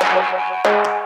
Thank you.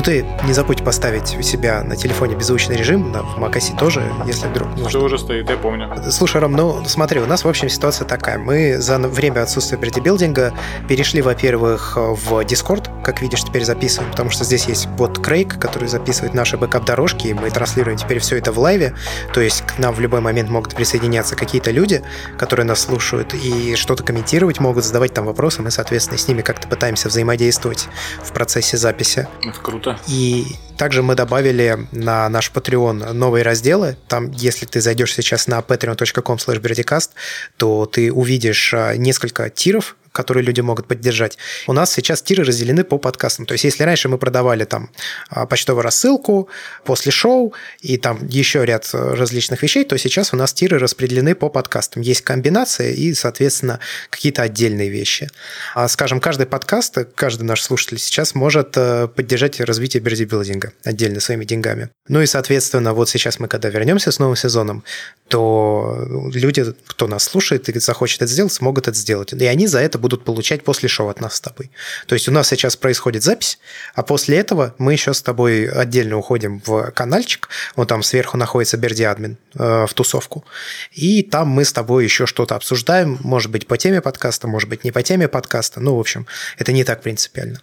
Ну ты не забудь поставить у себя на телефоне беззвучный режим, на, в macOS тоже, если вдруг нужно. Уже стоит, я помню. Слушай, Ром, ну смотри, у нас в общем ситуация такая. Мы за время отсутствия предибилдинга перешли, во-первых, в Discord, как видишь, теперь записываем, потому что здесь есть бот Крейг, который записывает наши бэкап-дорожки, и мы транслируем теперь все это в лайве, то есть к нам в любой момент могут присоединяться какие-то люди, которые нас слушают, и что-то комментировать могут, задавать там вопросы, мы, соответственно, с ними как-то пытаемся взаимодействовать в процессе записи. Это круто круто. И также мы добавили на наш Patreon новые разделы. Там, если ты зайдешь сейчас на patreon.com slash то ты увидишь а, несколько тиров которые люди могут поддержать. У нас сейчас тиры разделены по подкастам. То есть, если раньше мы продавали там а, почтовую рассылку после шоу и там еще ряд различных вещей, то сейчас у нас тиры распределены по подкастам. Есть комбинация и, соответственно, какие-то отдельные вещи. А, скажем, каждый подкаст, каждый наш слушатель сейчас может э, поддержать развитие бердибилдинга отдельно своими деньгами. Ну и, соответственно, вот сейчас мы, когда вернемся с новым сезоном, то люди, кто нас слушает и захочет это сделать, смогут это сделать. И они за это будут получать после шоу от нас с тобой. То есть у нас сейчас происходит запись, а после этого мы еще с тобой отдельно уходим в каналчик, вот там сверху находится Берди Админ э, в тусовку, и там мы с тобой еще что-то обсуждаем, может быть, по теме подкаста, может быть, не по теме подкаста, ну, в общем, это не так принципиально.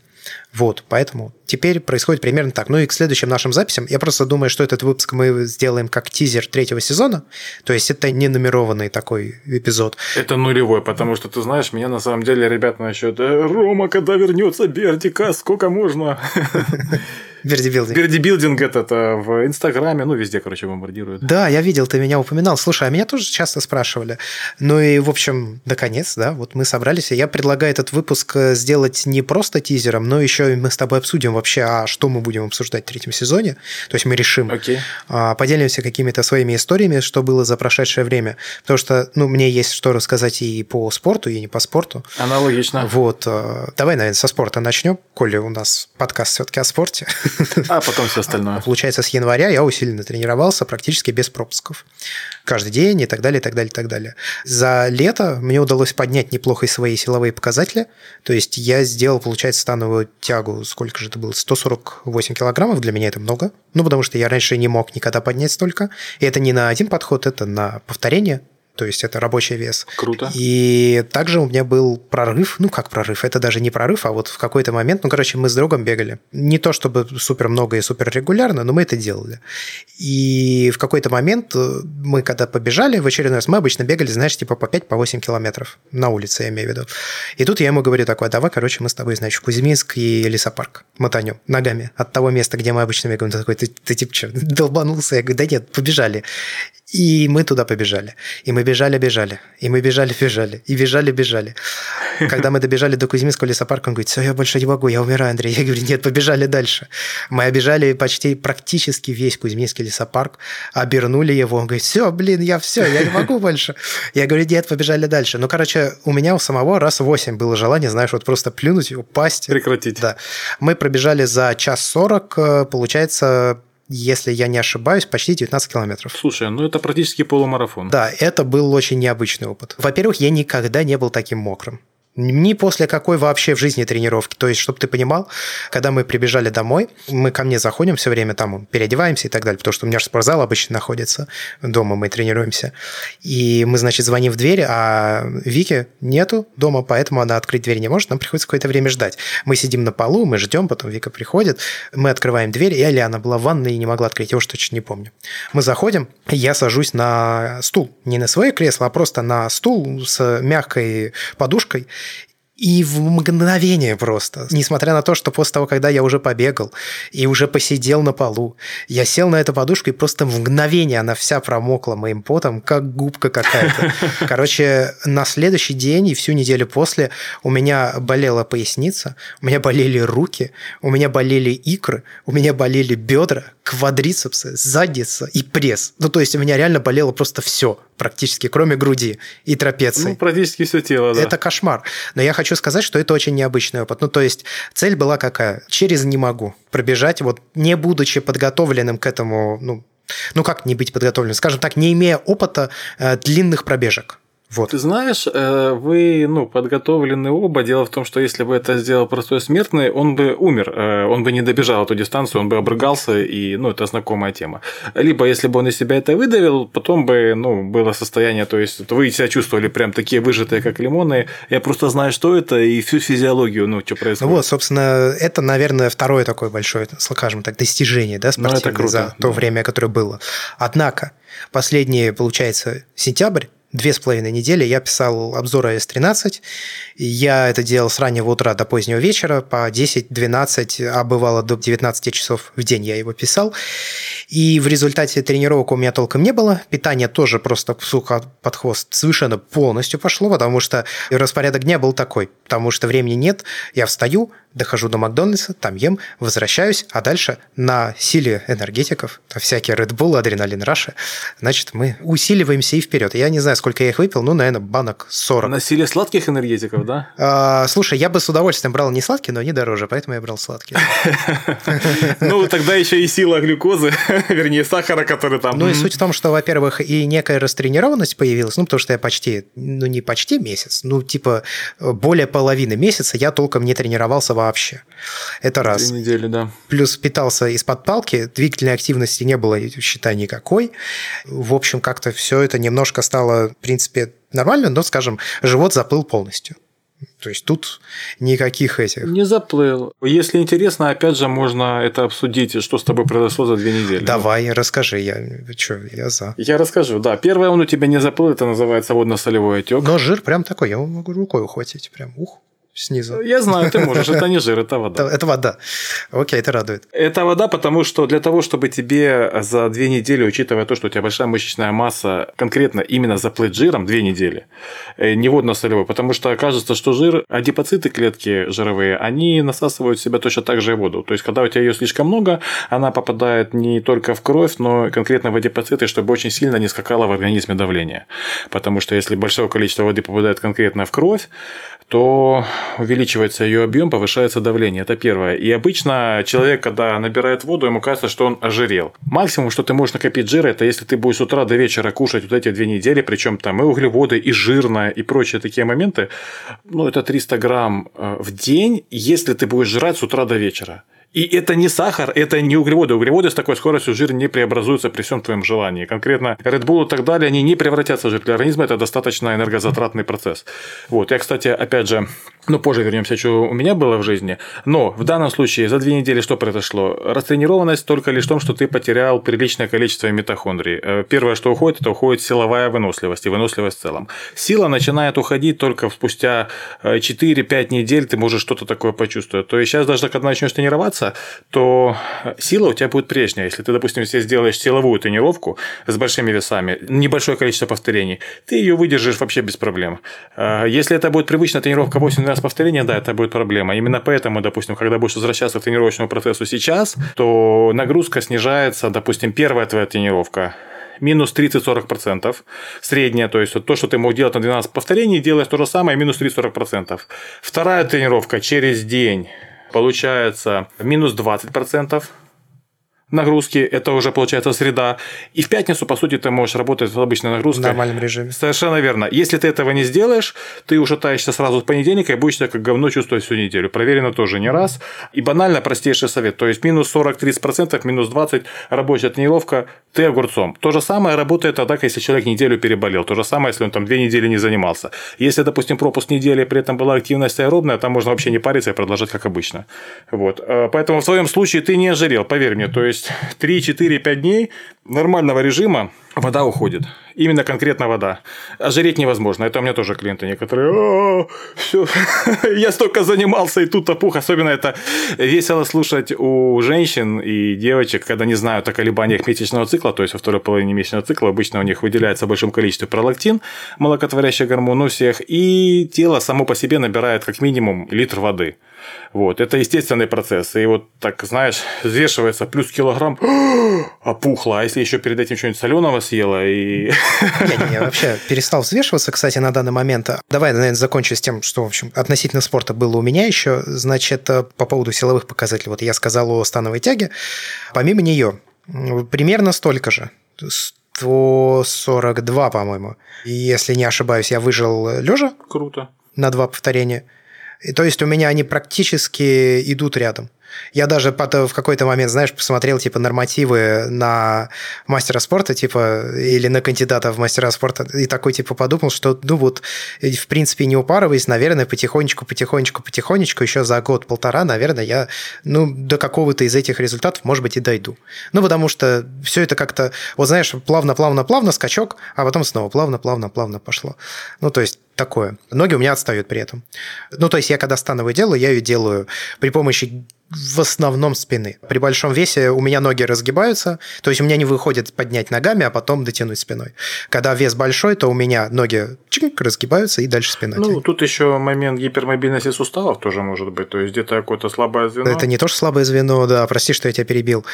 Вот, поэтому теперь происходит примерно так. Ну и к следующим нашим записям, я просто думаю, что этот выпуск мы сделаем как тизер третьего сезона, то есть это не нумерованный такой эпизод. Это нулевой, потому что, ты знаешь, меня на самом деле ребята насчет «Э, Рома, когда вернется Бердика, сколько можно? Бердибилдинг. Бердибилдинг этот в Инстаграме, ну, везде, короче, бомбардируют. Да, я видел, ты меня упоминал. Слушай, а меня тоже часто спрашивали. Ну и, в общем, наконец, да, вот мы собрались. И я предлагаю этот выпуск э, сделать не просто тизером, но еще и мы с тобой обсудим вообще, а что мы будем обсуждать в третьем сезоне. То есть мы решим. Okay. А, поделимся какими-то своими историями, что было за прошедшее время. Потому что, ну, мне есть что рассказать и по спорту, и не по спорту. Аналогично. Вот. Э, давай, наверное, со спорта начнем, коли у нас подкаст все-таки о спорте. А потом все остальное. Получается, с января я усиленно тренировался практически без пропусков. Каждый день и так далее, и так далее, и так далее. За лето мне удалось поднять неплохо и свои силовые показатели. То есть я сделал, получается, становую тягу, сколько же это было, 148 килограммов. Для меня это много. Ну, потому что я раньше не мог никогда поднять столько. И это не на один подход, это на повторение то есть это рабочий вес. Круто. И также у меня был прорыв, ну как прорыв, это даже не прорыв, а вот в какой-то момент, ну короче, мы с другом бегали. Не то чтобы супер много и супер регулярно, но мы это делали. И в какой-то момент э, мы когда побежали, в очередной раз мы обычно бегали, знаешь, типа по 5-8 по километров на улице, я имею в виду. И тут я ему говорю такое, давай, короче, мы с тобой, значит, в Кузьминск и лесопарк мотанем ногами от того места, где мы обычно бегаем. Ты такой, ты, ты типа что, долбанулся? Я говорю, да нет, побежали. И мы туда побежали. И мы бежали, бежали. И мы бежали, бежали. И бежали, бежали. Когда мы добежали до Кузьминского лесопарка, он говорит, все, я больше не могу, я умираю, Андрей. Я говорю, нет, побежали дальше. Мы обежали почти практически весь Кузьминский лесопарк, обернули его. Он говорит, все, блин, я все, я не могу больше. Я говорю, нет, побежали дальше. Ну, короче, у меня у самого раз восемь было желание, знаешь, вот просто плюнуть, упасть. Прекратить. Да. Мы пробежали за час сорок, э, получается, если я не ошибаюсь, почти 19 километров. Слушай, ну это практически полумарафон. Да, это был очень необычный опыт. Во-первых, я никогда не был таким мокрым ни после какой вообще в жизни тренировки. То есть, чтобы ты понимал, когда мы прибежали домой, мы ко мне заходим все время, там переодеваемся и так далее, потому что у меня же спортзал обычно находится, дома мы тренируемся. И мы, значит, звоним в дверь, а Вики нету дома, поэтому она открыть дверь не может, нам приходится какое-то время ждать. Мы сидим на полу, мы ждем, потом Вика приходит, мы открываем дверь, и Алиана была в ванной и не могла открыть, я уж точно не помню. Мы заходим, я сажусь на стул, не на свое кресло, а просто на стул с мягкой подушкой, и в мгновение просто, несмотря на то, что после того, когда я уже побегал и уже посидел на полу, я сел на эту подушку, и просто в мгновение она вся промокла моим потом, как губка какая-то. Короче, на следующий день и всю неделю после у меня болела поясница, у меня болели руки, у меня болели икры, у меня болели бедра, квадрицепсы, задница и пресс. Ну, то есть у меня реально болело просто все практически, кроме груди и трапеции. Ну, практически все тело, да. Это кошмар. Но я хочу хочу сказать, что это очень необычный опыт. Ну, то есть цель была какая? Через не могу пробежать, вот не будучи подготовленным к этому, ну, ну как не быть подготовленным, скажем так, не имея опыта э, длинных пробежек. Вот. Ты знаешь, э, вы ну, подготовлены оба. Дело в том, что если бы это сделал простой смертный, он бы умер, э, он бы не добежал эту дистанцию, он бы обрыгался, и ну, это знакомая тема. Либо если бы он из себя это выдавил, потом бы ну, было состояние, то есть вы себя чувствовали прям такие выжатые, как лимоны. Я просто знаю, что это, и всю физиологию, ну, что происходит. Ну вот, собственно, это, наверное, второе такое большое, скажем так, достижение да, спортивное ну, это круто, за то да. время, которое было. Однако, последний, получается, сентябрь, две с половиной недели я писал обзоры S13. Я это делал с раннего утра до позднего вечера, по 10-12, а бывало до 19 часов в день я его писал. И в результате тренировок у меня толком не было. Питание тоже просто сухо под хвост совершенно полностью пошло, потому что распорядок дня был такой. Потому что времени нет, я встаю, дохожу до Макдональдса, там ем, возвращаюсь, а дальше на силе энергетиков, всякие Red Bull, Адреналин Раша, значит, мы усиливаемся и вперед. Я не знаю, сколько я их выпил, ну, наверное, банок 40. На силе сладких энергетиков, да? А, слушай, я бы с удовольствием брал не сладкие, но они дороже, поэтому я брал сладкие. Ну, тогда еще и сила глюкозы, вернее, сахара, который там... Ну, и суть в том, что, во-первых, и некая растренированность появилась, ну, потому что я почти, ну, не почти месяц, ну, типа, более половины месяца я толком не тренировался вообще вообще. Это раз. Две недели, да. Плюс питался из-под палки, двигательной активности не было, считай, никакой. В общем, как-то все это немножко стало, в принципе, нормально, но, скажем, живот заплыл полностью. То есть тут никаких этих. Не заплыл. Если интересно, опять же, можно это обсудить, что с тобой произошло за две недели. Давай, расскажи. Я, что, я за. Я расскажу, да. Первое, он у тебя не заплыл, это называется водно-солевой отек. Но жир прям такой, я могу рукой ухватить. Прям ух снизу. Я знаю, ты можешь. Это не жир, это вода. Это, вода. Окей, это радует. Это вода, потому что для того, чтобы тебе за две недели, учитывая то, что у тебя большая мышечная масса, конкретно именно заплыть жиром две недели, э, не водно-солевой, потому что кажется, что жир, адипоциты клетки жировые, они насасывают в себя точно так же и воду. То есть, когда у тебя ее слишком много, она попадает не только в кровь, но конкретно в адипоциты, чтобы очень сильно не скакало в организме давление. Потому что если большое количество воды попадает конкретно в кровь, то увеличивается ее объем, повышается давление. Это первое. И обычно человек, когда набирает воду, ему кажется, что он ожирел. Максимум, что ты можешь накопить жира, это если ты будешь с утра до вечера кушать вот эти две недели, причем там и углеводы, и жирное, и прочие такие моменты. Ну, это 300 грамм э, в день, если ты будешь жрать с утра до вечера. И это не сахар, это не углеводы. Углеводы с такой скоростью жир не преобразуются при всем твоем желании. Конкретно Red Bull и так далее, они не превратятся в жир. Для организма это достаточно энергозатратный процесс. Вот. Я, кстати, опять же, ну, позже вернемся, что у меня было в жизни. Но в данном случае за две недели что произошло? Растренированность только лишь в том, что ты потерял приличное количество митохондрий. Э, первое, что уходит, это уходит силовая выносливость и выносливость в целом. Сила начинает уходить только спустя 4-5 э, недель ты можешь что-то такое почувствовать. То есть сейчас даже когда начнешь тренироваться, то сила у тебя будет прежняя. Если ты, допустим, себе сделаешь силовую тренировку с большими весами, небольшое количество повторений, ты ее выдержишь вообще без проблем. Э, если это будет привычная тренировка 8 раз повторения, да, это будет проблема. Именно поэтому, допустим, когда будешь возвращаться к тренировочному процессу сейчас, то нагрузка снижается, допустим, первая твоя тренировка минус 30-40%. Средняя, то есть то, что ты мог делать на 12 повторений, делаешь то же самое, минус 30-40%. Вторая тренировка через день получается минус 20% нагрузки, это уже получается среда. И в пятницу, по сути, ты можешь работать в обычной нагрузке. В нормальном режиме. Совершенно верно. Если ты этого не сделаешь, ты уже таешься сразу с понедельника и будешь себя как говно чувствовать всю неделю. Проверено тоже не раз. И банально простейший совет. То есть минус 40-30%, минус 20% рабочая тренировка, ты огурцом. То же самое работает тогда, если человек неделю переболел. То же самое, если он там две недели не занимался. Если, допустим, пропуск недели, при этом была активность аэробная, там можно вообще не париться и продолжать как обычно. Вот. Э, поэтому в своем случае ты не ожирел, поверь мне. То есть 3, 4, 5 дней нормального режима вода уходит. Именно конкретно вода. Ожиреть невозможно. Это у меня тоже клиенты некоторые. Все, я столько занимался, и тут опух. Особенно это весело слушать у женщин и девочек, когда не знают о колебаниях месячного цикла, то есть во второй половине месячного цикла обычно у них выделяется в большом количестве пролактин, молокотворящий гормон у всех, и тело само по себе набирает как минимум литр воды. Вот, это естественный процесс. И вот так, знаешь, взвешивается плюс килограмм, опухло. А если еще перед этим что-нибудь соленого съела и... Не-не, вообще перестал взвешиваться, кстати, на данный момент. Давай, наверное, закончу с тем, что, в общем, относительно спорта было у меня еще. Значит, по поводу силовых показателей. Вот я сказал о становой тяге. Помимо нее, примерно столько же. 142, по-моему. Если не ошибаюсь, я выжил лежа. Круто. На два повторения. И, то есть у меня они практически идут рядом. Я даже в какой-то момент, знаешь, посмотрел типа нормативы на мастера спорта, типа, или на кандидата в мастера спорта, и такой типа подумал, что, ну вот, в принципе, не упарываясь, наверное, потихонечку, потихонечку, потихонечку, еще за год-полтора, наверное, я, ну, до какого-то из этих результатов, может быть, и дойду. Ну, потому что все это как-то, вот знаешь, плавно-плавно-плавно, скачок, а потом снова плавно-плавно-плавно пошло. Ну, то есть такое. Ноги у меня отстают при этом. Ну, то есть я когда становую делаю, я ее делаю при помощи в основном спины. При большом весе у меня ноги разгибаются, то есть у меня не выходит поднять ногами, а потом дотянуть спиной. Когда вес большой, то у меня ноги чик, разгибаются и дальше спина. Ну, тут еще момент гипермобильности суставов тоже может быть, то есть где-то какое-то слабое звено. Это не то, что слабое звено, да, прости, что я тебя перебил.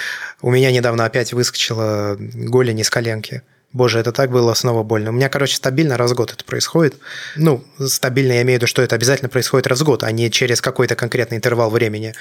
У меня недавно опять выскочила голень из коленки. Боже, это так было снова больно. У меня, короче, стабильно раз в год это происходит. Ну, стабильно я имею в виду, что это обязательно происходит раз в год, а не через какой-то конкретный интервал времени.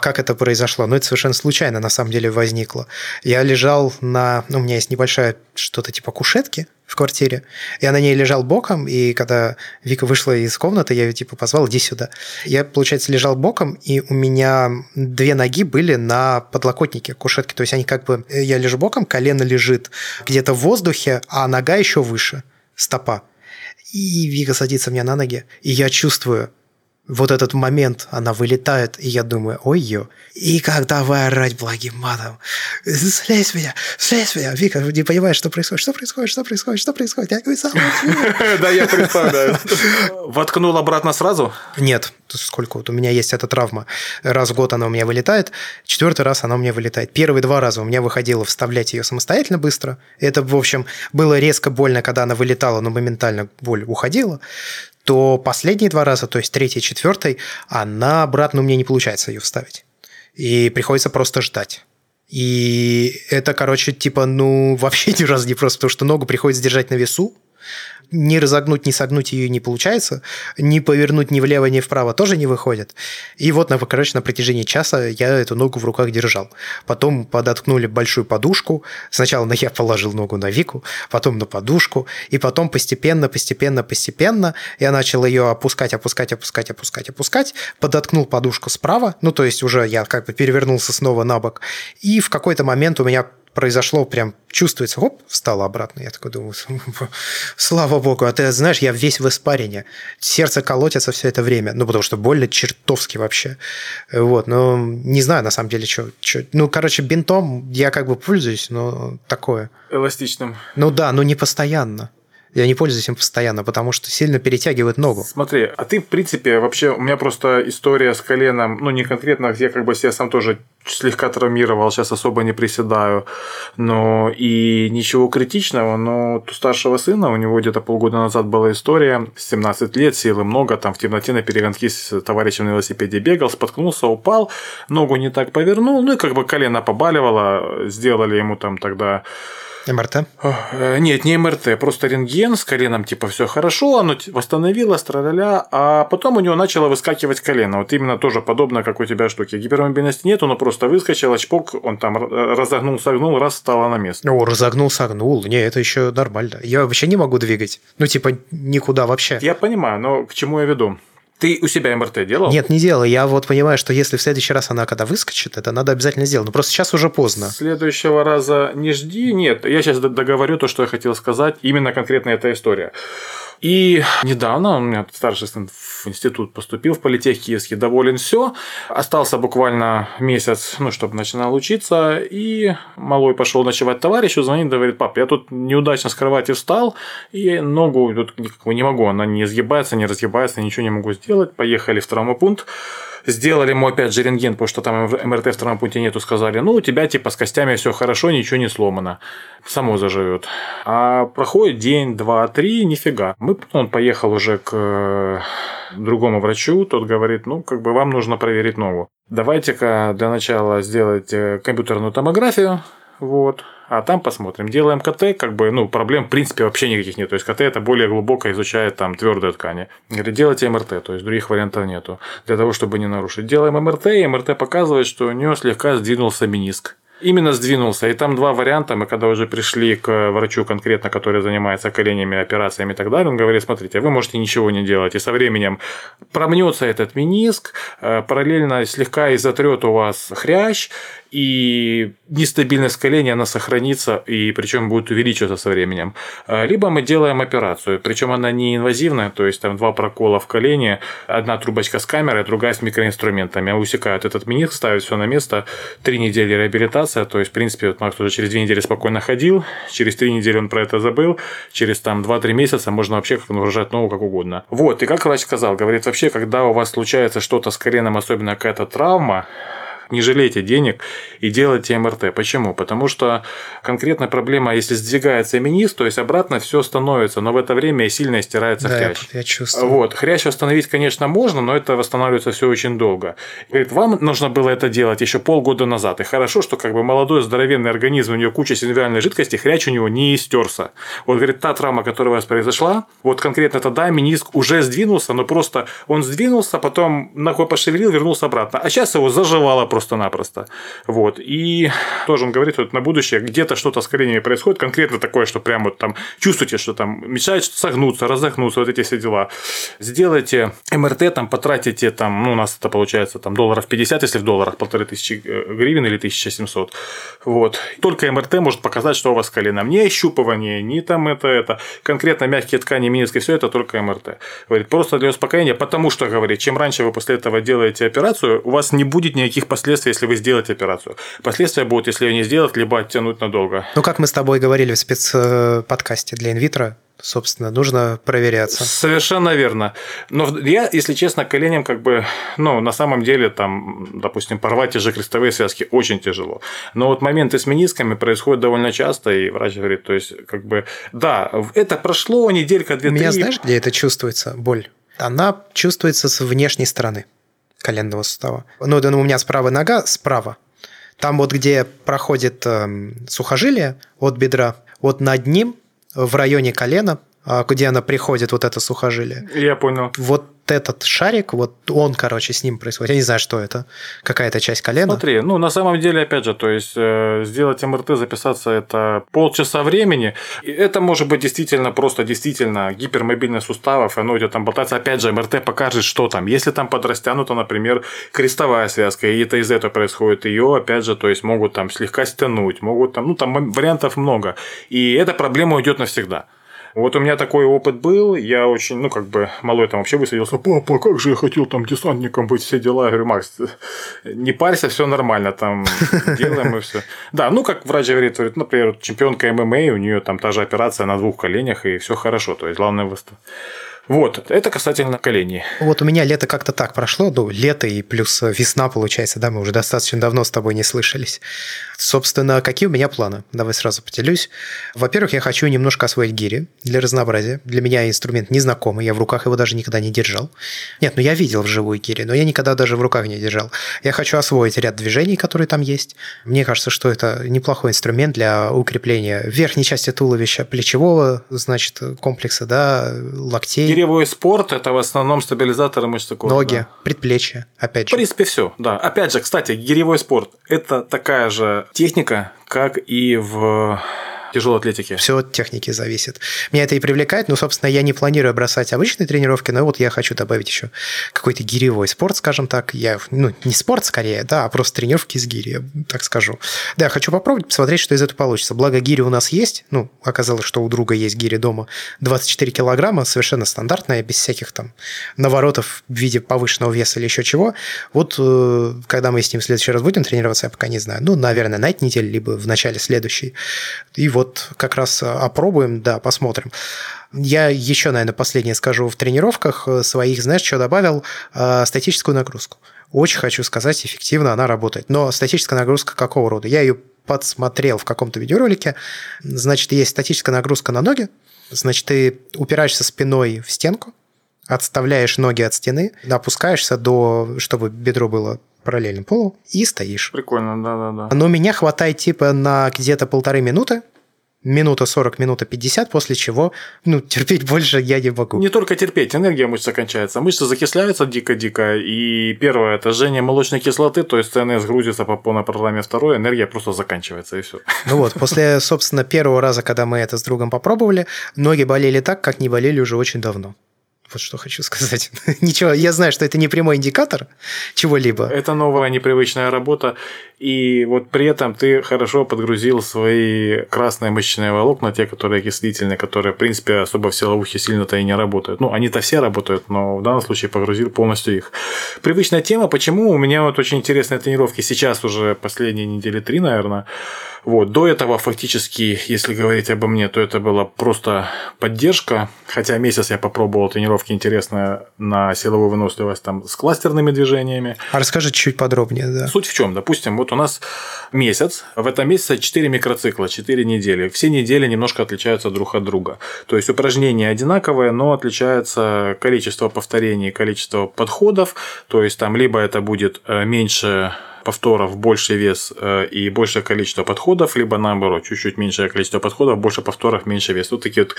Как это произошло? Ну, это совершенно случайно, на самом деле, возникло. Я лежал на... Ну, у меня есть небольшая что-то типа кушетки, в квартире. Я на ней лежал боком, и когда Вика вышла из комнаты, я ее типа позвал, иди сюда. Я, получается, лежал боком, и у меня две ноги были на подлокотнике кушетки. То есть они как бы... Я лежу боком, колено лежит где-то в воздухе, а нога еще выше, стопа. И Вика садится мне на ноги, и я чувствую, вот этот момент, она вылетает, и я думаю, ой-ё. И как давай орать благим матом. Слезь меня, слезь меня. Вика, не понимаешь, что происходит, что происходит, что происходит, что происходит. Я говорю, сам Да, я представляю. Воткнул обратно сразу? Нет, сколько вот у меня есть эта травма. Раз в год она у меня вылетает, четвертый раз она у меня вылетает. Первые два раза у меня выходило вставлять ее самостоятельно быстро. Это, в общем, было резко больно, когда она вылетала, но моментально боль уходила то последние два раза, то есть третий и четвертый, она обратно у меня не получается ее вставить. И приходится просто ждать. И это, короче, типа, ну, вообще ни разу не просто, потому что ногу приходится держать на весу, не разогнуть, не согнуть ее не получается, не повернуть ни влево, ни вправо тоже не выходит. И вот, короче, на протяжении часа я эту ногу в руках держал. Потом подоткнули большую подушку. Сначала я положил ногу на Вику, потом на подушку, и потом постепенно, постепенно, постепенно я начал ее опускать, опускать, опускать, опускать, опускать, подоткнул подушку справа, ну, то есть уже я как бы перевернулся снова на бок, и в какой-то момент у меня произошло, прям чувствуется, оп, встала обратно. Я такой думаю, слава богу, а ты знаешь, я весь в испарине. Сердце колотится все это время, ну, потому что больно чертовски вообще. Вот, но не знаю, на самом деле, что... Ну, короче, бинтом я как бы пользуюсь, но такое. Эластичным. Ну да, но не постоянно. Я не пользуюсь им постоянно, потому что сильно перетягивает ногу. Смотри, а ты, в принципе, вообще, у меня просто история с коленом, ну, не конкретно, я как бы себя сам тоже слегка травмировал, сейчас особо не приседаю, но и ничего критичного, но у старшего сына, у него где-то полгода назад была история, 17 лет, силы много, там в темноте на перегонки с товарищем на велосипеде бегал, споткнулся, упал, ногу не так повернул, ну и как бы колено побаливало, сделали ему там тогда МРТ? Э, нет, не МРТ, просто рентген с коленом, типа, все хорошо, оно восстановилось, траля а потом у него начало выскакивать колено. Вот именно тоже подобно, как у тебя штуки. Гипермобильности нет, оно просто выскочило, чпок, он там разогнул, согнул, раз стало на место. О, разогнул, согнул. Не, это еще нормально. Я вообще не могу двигать. Ну, типа, никуда вообще. Я понимаю, но к чему я веду? Ты у себя МРТ делал? Нет, не делал. Я вот понимаю, что если в следующий раз она когда выскочит, это надо обязательно сделать. Но просто сейчас уже поздно. Следующего раза не жди. Нет, я сейчас договорю то, что я хотел сказать. Именно конкретно эта история. И недавно у меня старший сын в институт поступил, в политех киевский, доволен все. Остался буквально месяц, ну, чтобы начинал учиться. И малой пошел ночевать товарищу, звонит, говорит, пап, я тут неудачно с кровати встал, и ногу тут не могу, она не сгибается, не разгибается, ничего не могу сделать. Поехали в травмопункт. Сделали ему опять же рентген, потому что там МРТ в втором пункте нету, сказали, ну, у тебя типа с костями все хорошо, ничего не сломано, само заживет. А проходит день, два, три, нифига. Мы, он поехал уже к э, другому врачу, тот говорит, ну, как бы вам нужно проверить ногу. Давайте-ка для начала сделать э, компьютерную томографию, вот, а там посмотрим. Делаем КТ, как бы, ну, проблем в принципе вообще никаких нет. То есть КТ это более глубоко изучает там твердые ткани. Или делайте МРТ, то есть других вариантов нету. Для того, чтобы не нарушить. Делаем МРТ, и МРТ показывает, что у нее слегка сдвинулся миниск. Именно сдвинулся. И там два варианта. Мы когда уже пришли к врачу конкретно, который занимается коленями, операциями и так далее, он говорит, смотрите, вы можете ничего не делать. И со временем промнется этот миниск, э, параллельно слегка изотрет у вас хрящ, и нестабильность колени, она сохранится, и причем будет увеличиваться со временем. А, либо мы делаем операцию, причем она не инвазивная, то есть там два прокола в колене, одна трубочка с камерой, другая с микроинструментами. Усекают этот миниск, ставят все на место, три недели реабилитация, то есть, в принципе, вот Макс уже через две недели спокойно ходил, через три недели он про это забыл, через там 2-3 месяца можно вообще как нагружать ногу как угодно. Вот, и как врач сказал, говорит, вообще, когда у вас случается что-то с коленом, особенно какая-то травма, не жалейте денег и делайте МРТ. Почему? Потому что конкретная проблема, если сдвигается минис, то есть обратно все становится, но в это время сильно стирается да, хрящ. Я, я чувствую. Вот. Хрящ восстановить, конечно, можно, но это восстанавливается все очень долго. Говорит, вам нужно было это делать еще полгода назад. И хорошо, что как бы молодой здоровенный организм, у него куча синвиальной жидкости, хрящ у него не истерся. Вот, говорит, та травма, которая у вас произошла, вот конкретно тогда миниск уже сдвинулся, но просто он сдвинулся, потом ногой пошевелил, вернулся обратно. А сейчас его заживало просто просто-напросто. Вот. И тоже он говорит, вот на будущее где-то что-то с коленями происходит, конкретно такое, что прям вот там чувствуете, что там мешает согнуться, разогнуться, вот эти все дела. Сделайте МРТ, там потратите там, ну, у нас это получается там долларов 50, если в долларах полторы тысячи э, гривен или 1700. Вот. Только МРТ может показать, что у вас с коленом. Не ощупывание, не там это, это. Конкретно мягкие ткани, миниски, все это только МРТ. Говорит, просто для успокоения, потому что, говорит, чем раньше вы после этого делаете операцию, у вас не будет никаких последствий, если вы сделаете операцию. Последствия будут, если ее не сделать, либо оттянуть надолго. Ну, как мы с тобой говорили в спецподкасте для инвитро, собственно, нужно проверяться. Совершенно верно. Но я, если честно, коленям как бы, ну, на самом деле, там, допустим, порвать те же крестовые связки очень тяжело. Но вот моменты с менисками происходят довольно часто, и врач говорит, то есть, как бы, да, это прошло неделька, две, У меня знаешь, где это чувствуется, боль? Она чувствуется с внешней стороны коленного сустава. Ну, да, ну, у меня справа нога, справа. Там вот, где проходит э, сухожилие от бедра, вот над ним, в районе колена, а, где она приходит, вот это сухожилие. Я понял. Вот этот шарик, вот он, короче, с ним происходит. Я не знаю, что это. Какая-то часть колена. Смотри, ну, на самом деле, опять же, то есть, э, сделать МРТ, записаться – это полчаса времени. И это может быть действительно просто, действительно, гипермобильность суставов, оно идет там болтаться. Опять же, МРТ покажет, что там. Если там подрастянута, например, крестовая связка, и это из этого происходит, ее, опять же, то есть, могут там слегка стянуть, могут там, ну, там вариантов много. И эта проблема уйдет навсегда. Вот у меня такой опыт был, я очень, ну, как бы, малой там вообще высадился, папа, как же я хотел там десантником быть, все дела. Я говорю, Макс, не парься, все нормально, там, делаем и все. Да, ну, как врач говорит, говорит, например, чемпионка ММА, у нее там та же операция на двух коленях, и все хорошо, то есть, главное. Вот, это касательно коленей. Вот у меня лето как-то так прошло, ну, лето и плюс весна получается, да, мы уже достаточно давно с тобой не слышались. Собственно, какие у меня планы? Давай сразу поделюсь. Во-первых, я хочу немножко освоить гири для разнообразия. Для меня инструмент незнакомый, я в руках его даже никогда не держал. Нет, ну я видел вживую гири, но я никогда даже в руках не держал. Я хочу освоить ряд движений, которые там есть. Мне кажется, что это неплохой инструмент для укрепления верхней части туловища, плечевого, значит, комплекса, да, локтей. Гиревой спорт – это в основном стабилизаторы мышц корпуса. Ноги, да. предплечья, опять же. В принципе, все, да. Опять же, кстати, гиревой спорт – это такая же техника, как и в тяжелой атлетики? Все от техники зависит. Меня это и привлекает, но, собственно, я не планирую бросать обычные тренировки, но вот я хочу добавить еще какой-то гиревой спорт, скажем так. Я, ну, не спорт скорее, да, а просто тренировки с гири, я так скажу. Да, хочу попробовать, посмотреть, что из этого получится. Благо, гири у нас есть, ну, оказалось, что у друга есть гири дома 24 килограмма, совершенно стандартная, без всяких там наворотов в виде повышенного веса или еще чего. Вот э, когда мы с ним в следующий раз будем тренироваться, я пока не знаю. Ну, наверное, на этой неделе, либо в начале следующей. И вот вот как раз опробуем, да, посмотрим. Я еще, наверное, последнее скажу в тренировках своих, знаешь, что добавил? Э, статическую нагрузку. Очень хочу сказать, эффективно она работает. Но статическая нагрузка какого рода? Я ее подсмотрел в каком-то видеоролике. Значит, есть статическая нагрузка на ноги. Значит, ты упираешься спиной в стенку, отставляешь ноги от стены, опускаешься до, чтобы бедро было параллельно полу и стоишь. Прикольно, да-да-да. Но меня хватает типа на где-то полторы минуты, минута 40, минута 50, после чего, ну, терпеть больше я не могу. Не только терпеть, энергия мышцы кончается. Мышцы закисляются дико-дико, и первое – это жжение молочной кислоты, то есть ЦНС грузится по полной программе, второе – энергия просто заканчивается, и все. Ну вот, после, собственно, первого раза, когда мы это с другом попробовали, ноги болели так, как не болели уже очень давно. Вот что хочу сказать. Ничего, я знаю, что это не прямой индикатор чего-либо. Это новая непривычная работа, и вот при этом ты хорошо подгрузил свои красные мышечные волокна, те, которые окислительные, которые, в принципе, особо в силовухе сильно-то и не работают. Ну, они-то все работают, но в данном случае погрузил полностью их. Привычная тема, почему у меня вот очень интересные тренировки сейчас уже последние недели три, наверное, вот. До этого фактически, если говорить обо мне, то это была просто поддержка. Хотя месяц я попробовал тренировки интересные на силовую выносливость там, с кластерными движениями. А расскажи чуть подробнее. Да. Суть в чем? Допустим, вот у нас месяц, в этом месяце 4 микроцикла, 4 недели. Все недели немножко отличаются друг от друга. То есть упражнения одинаковые, но отличается количество повторений, количество подходов. То есть там либо это будет э, меньше повторов, больший вес э, и большее количество подходов, либо наоборот, чуть-чуть меньшее количество подходов, больше повторов, меньше вес. Вот такие вот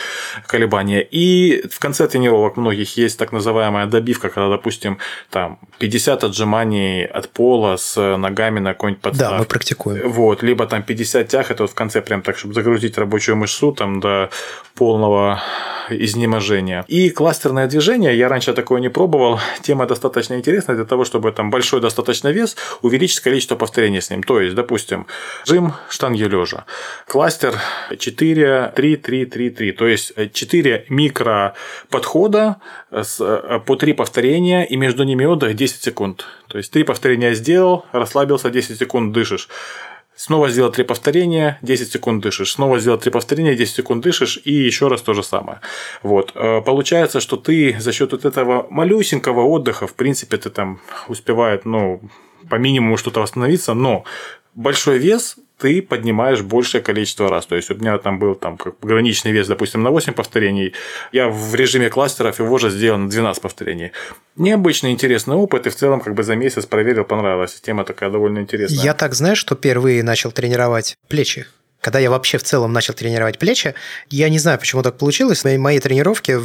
колебания. И в конце тренировок многих есть так называемая добивка, когда, допустим, там 50 отжиманий от пола с ногами на какой-нибудь подстав. Да, мы практикуем. Вот, либо там 50 тяг, это вот в конце прям так, чтобы загрузить рабочую мышцу там до полного изнеможения. И кластерное движение, я раньше такое не пробовал, тема достаточно интересная для того, чтобы там большой достаточно вес увеличить количество повторений с ним. То есть, допустим, жим штанги лежа. Кластер 4, 3, 3, 3, 3. То есть 4 микро подхода по 3 повторения и между ними отдых 10 секунд. То есть 3 повторения сделал, расслабился, 10 секунд дышишь. Снова сделать три повторения, 10 секунд дышишь. Снова сделать три повторения, 10 секунд дышишь. И еще раз то же самое. Вот. Э, получается, что ты за счет вот этого малюсенького отдыха, в принципе, ты там успевает, ну, по минимуму что-то восстановиться, но большой вес ты поднимаешь большее количество раз. То есть у меня там был там как граничный вес, допустим, на 8 повторений. Я в режиме кластеров его же сделал на 12 повторений. Необычный интересный опыт, и в целом как бы за месяц проверил, понравилась. Тема такая довольно интересная. Я так знаю, что впервые начал тренировать плечи когда я вообще в целом начал тренировать плечи, я не знаю, почему так получилось, но мои тренировки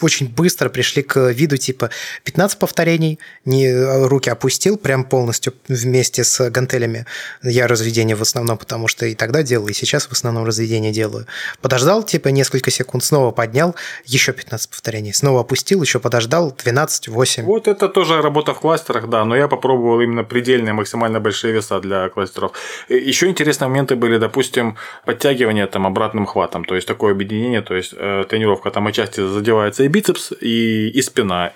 очень быстро пришли к виду типа 15 повторений, не руки опустил прям полностью вместе с гантелями. Я разведение в основном, потому что и тогда делал, и сейчас в основном разведение делаю. Подождал типа несколько секунд, снова поднял, еще 15 повторений, снова опустил, еще подождал, 12, 8. Вот это тоже работа в кластерах, да, но я попробовал именно предельные максимально большие веса для кластеров. Еще интересные моменты были, допустим, допустим, подтягивание там обратным хватом, то есть такое объединение, то есть э, тренировка там отчасти задевается и бицепс, и, и спина,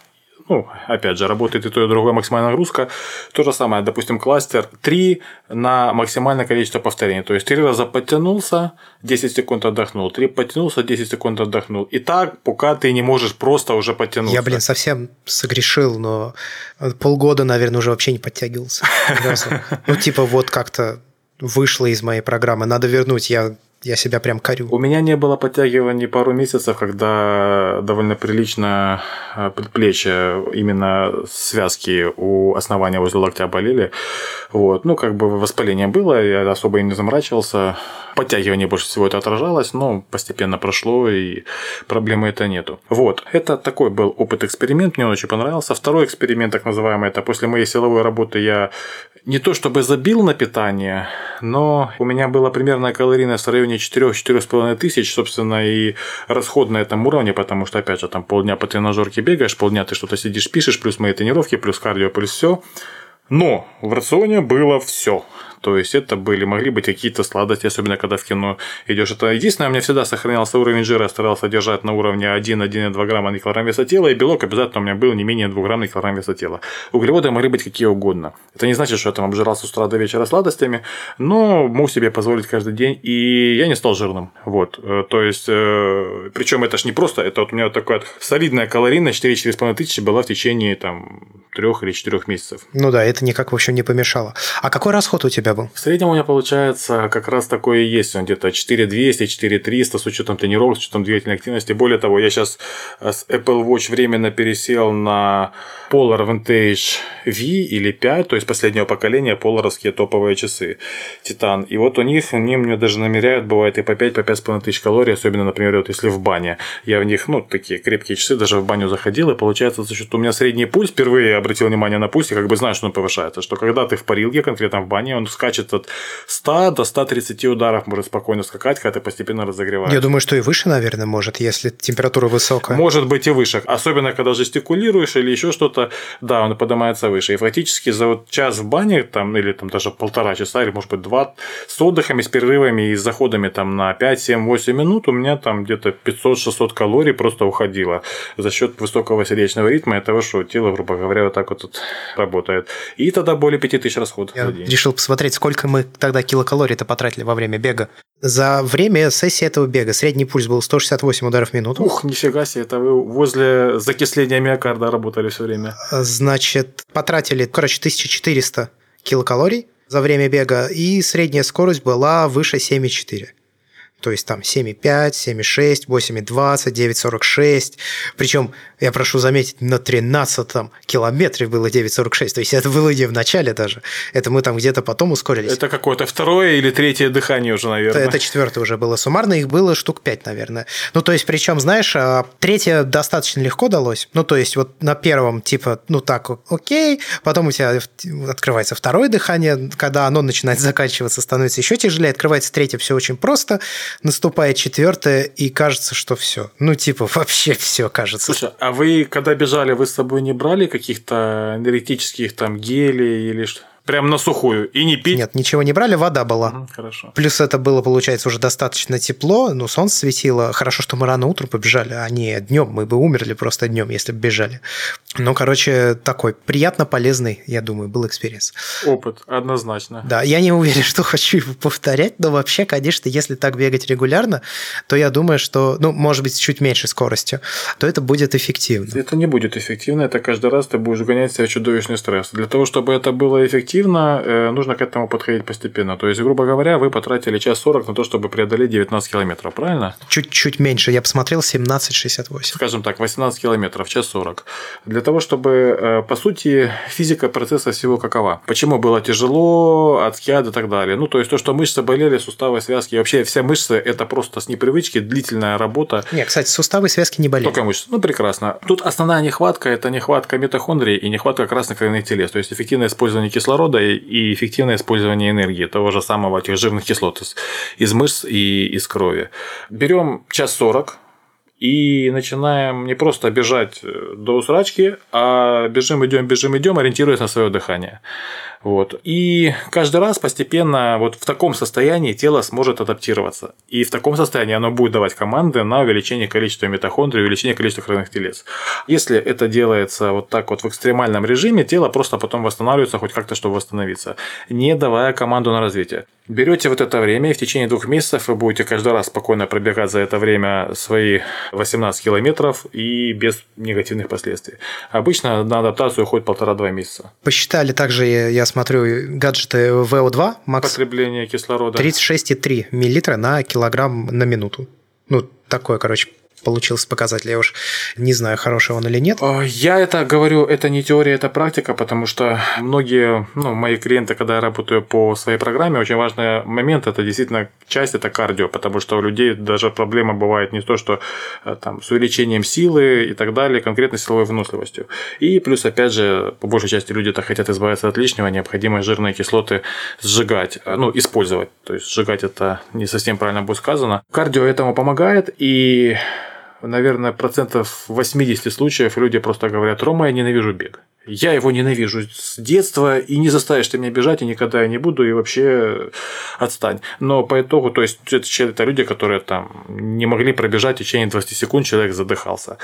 ну, опять же, работает и то, и другое максимальная нагрузка. То же самое, допустим, кластер 3 на максимальное количество повторений. То есть, 3 раза подтянулся, 10 секунд отдохнул, 3 подтянулся, 10 секунд отдохнул. И так, пока ты не можешь просто уже подтянуться. Я, блин, совсем согрешил, но полгода, наверное, уже вообще не подтягивался. Ну, типа, вот как-то вышло из моей программы. Надо вернуть, я я себя прям корю. У меня не было подтягиваний пару месяцев, когда довольно прилично э, предплечье, именно связки у основания возле локтя болели. Вот. Ну, как бы воспаление было, я особо им не заморачивался. Подтягивание больше всего это отражалось, но постепенно прошло, и проблемы это нету. Вот, это такой был опыт-эксперимент, мне он очень понравился. Второй эксперимент, так называемый, это после моей силовой работы я не то чтобы забил на питание, но у меня была примерная калорийность в районе 4-4,5 тысяч, собственно, и расход на этом уровне, потому что, опять же, там полдня по тренажерке бегаешь, полдня ты что-то сидишь, пишешь, плюс мои тренировки, плюс кардио, плюс все. Но в рационе было все. То есть это были, могли быть какие-то сладости, особенно когда в кино идешь. Это единственное, у меня всегда сохранялся уровень жира, старался держать на уровне 1-1,2 грамма на килограмм веса тела, и белок обязательно у меня был не менее 2 грамм на килограмм веса тела. Углеводы могли быть какие угодно. Это не значит, что я там обжирался с утра до вечера сладостями, но мог себе позволить каждый день, и я не стал жирным. Вот. Э, то есть, э, причем это ж не просто, это вот у меня вот такая солидная калорийность 4-4,5 тысячи была в течение там трех или четырех месяцев. Ну да, это никак, в общем, не помешало. А какой расход у тебя был? В среднем у меня получается как раз такое и есть. Он где-то 4200, 4300 с учетом тренировок, с учетом двигательной активности. Более того, я сейчас с Apple Watch временно пересел на Polar Vintage V или 5, то есть последнего поколения поларовские топовые часы Титан. И вот у них, они мне даже намеряют, бывает и по 5, по 5,5 тысяч калорий, особенно, например, вот если в бане. Я в них, ну, такие крепкие часы, даже в баню заходил, и получается, за счет у меня средний пульс, впервые обратил внимание на пульс, и как бы знаю, что он повышается, что когда ты в парилке, конкретно в бане, он скачет от 100 до 130 ударов, может спокойно скакать, когда ты постепенно разогреваешь. Я думаю, что и выше, наверное, может, если температура высокая. Может быть и выше, особенно когда жестикулируешь или еще что-то, да, он поднимается выше. И фактически за вот час в бане, там, или там даже полтора часа, или может быть два, с отдыхами, с перерывами и с заходами там на 5, 7, 8 минут у меня там где-то 500-600 калорий просто уходило за счет высокого сердечного ритма и того, что тело, грубо говоря, вот так вот тут работает. И тогда более 5000 расходов Я решил посмотреть, сколько мы тогда килокалорий-то потратили во время бега. За время сессии этого бега средний пульс был 168 ударов в минуту. Ух, нифига себе, это вы возле закисления миокарда работали все время. Значит, потратили, короче, 1400 килокалорий за время бега, и средняя скорость была выше 7,4 то есть там 7,5, 7,6, 8,20, 9,46. Причем, я прошу заметить, на 13 километре было 9,46. То есть это было не в начале даже. Это мы там где-то потом ускорились. Это какое-то второе или третье дыхание уже, наверное. Это, это четвертое уже было. Суммарно их было штук 5, наверное. Ну, то есть, причем, знаешь, а, третье достаточно легко далось. Ну, то есть, вот на первом, типа, ну так, окей. Потом у тебя открывается второе дыхание, когда оно начинает заканчиваться, становится еще тяжелее. Открывается третье, все очень просто наступает четвертое, и кажется, что все. Ну, типа, вообще все кажется. Слушай, а вы, когда бежали, вы с собой не брали каких-то энергетических там гелей или что? Прям на сухую. И не пить? Нет, ничего не брали, вода была. Угу, хорошо. Плюс это было, получается, уже достаточно тепло, ну, солнце светило. Хорошо, что мы рано утром побежали, а не днем. Мы бы умерли просто днем, если бы бежали. Ну, короче, такой приятно полезный, я думаю, был experience. Опыт, однозначно. Да, я не уверен, что хочу его повторять, но вообще, конечно, если так бегать регулярно, то я думаю, что, ну, может быть, с чуть меньшей скоростью, то это будет эффективно. Это не будет эффективно, это каждый раз ты будешь гонять себя чудовищный стресс. Для того, чтобы это было эффективно, эффективно, э, нужно к этому подходить постепенно. То есть, грубо говоря, вы потратили час 40 на то, чтобы преодолеть 19 километров, правильно? Чуть-чуть меньше. Я посмотрел 17,68. Скажем так, 18 километров, час 40. Для того, чтобы, э, по сути, физика процесса всего какова. Почему было тяжело, откиад и так далее. Ну, то есть, то, что мышцы болели, суставы, связки, вообще вся мышцы – это просто с непривычки, длительная работа. Нет, кстати, суставы, связки не болели. Только мышцы. Ну, прекрасно. Тут основная нехватка – это нехватка митохондрий и нехватка красных кровяных телец. То есть, эффективное использование кислорода кислорода и эффективное использование энергии, того же самого этих жирных кислот из, из мышц и из крови. Берем час 40, и начинаем не просто бежать э, до усрачки, а бежим, идем, бежим, идем, ориентируясь на свое дыхание. Вот. И каждый раз постепенно вот в таком состоянии тело сможет адаптироваться. И в таком состоянии оно будет давать команды на увеличение количества митохондрий, увеличение количества кровяных телец. Если это делается вот так вот в экстремальном режиме, тело просто потом восстанавливается хоть как-то, чтобы восстановиться, не давая команду на развитие. Берете вот это время, и в течение двух месяцев вы будете каждый раз спокойно пробегать за это время свои 18 километров и без негативных последствий. Обычно на адаптацию уходит полтора-два месяца. Посчитали также, я смотрю, гаджеты VO2 макс. Потребление кислорода. 36,3 миллилитра на килограмм на минуту. Ну, такое, короче, получился показатель. Я уж не знаю, хороший он или нет. А, я это говорю, это не теория, это практика, потому что многие, ну, мои клиенты, когда я работаю по своей программе, очень важный момент, это действительно часть, это кардио, потому что у людей даже проблема бывает не то, что э, там с увеличением силы и так далее, конкретно силовой выносливостью. И плюс, опять же, по большей части люди-то хотят избавиться от лишнего, необходимо жирные кислоты сжигать, э, ну, использовать. То есть сжигать это не совсем правильно будет сказано. Кардио этому помогает, и наверное, процентов 80 случаев люди просто говорят, Рома, я ненавижу бег. Я его ненавижу с детства, и не заставишь ты меня бежать, и никогда я не буду, и вообще отстань. Но по итогу, то есть, это, это люди, которые там не могли пробежать в течение 20 секунд, человек задыхался.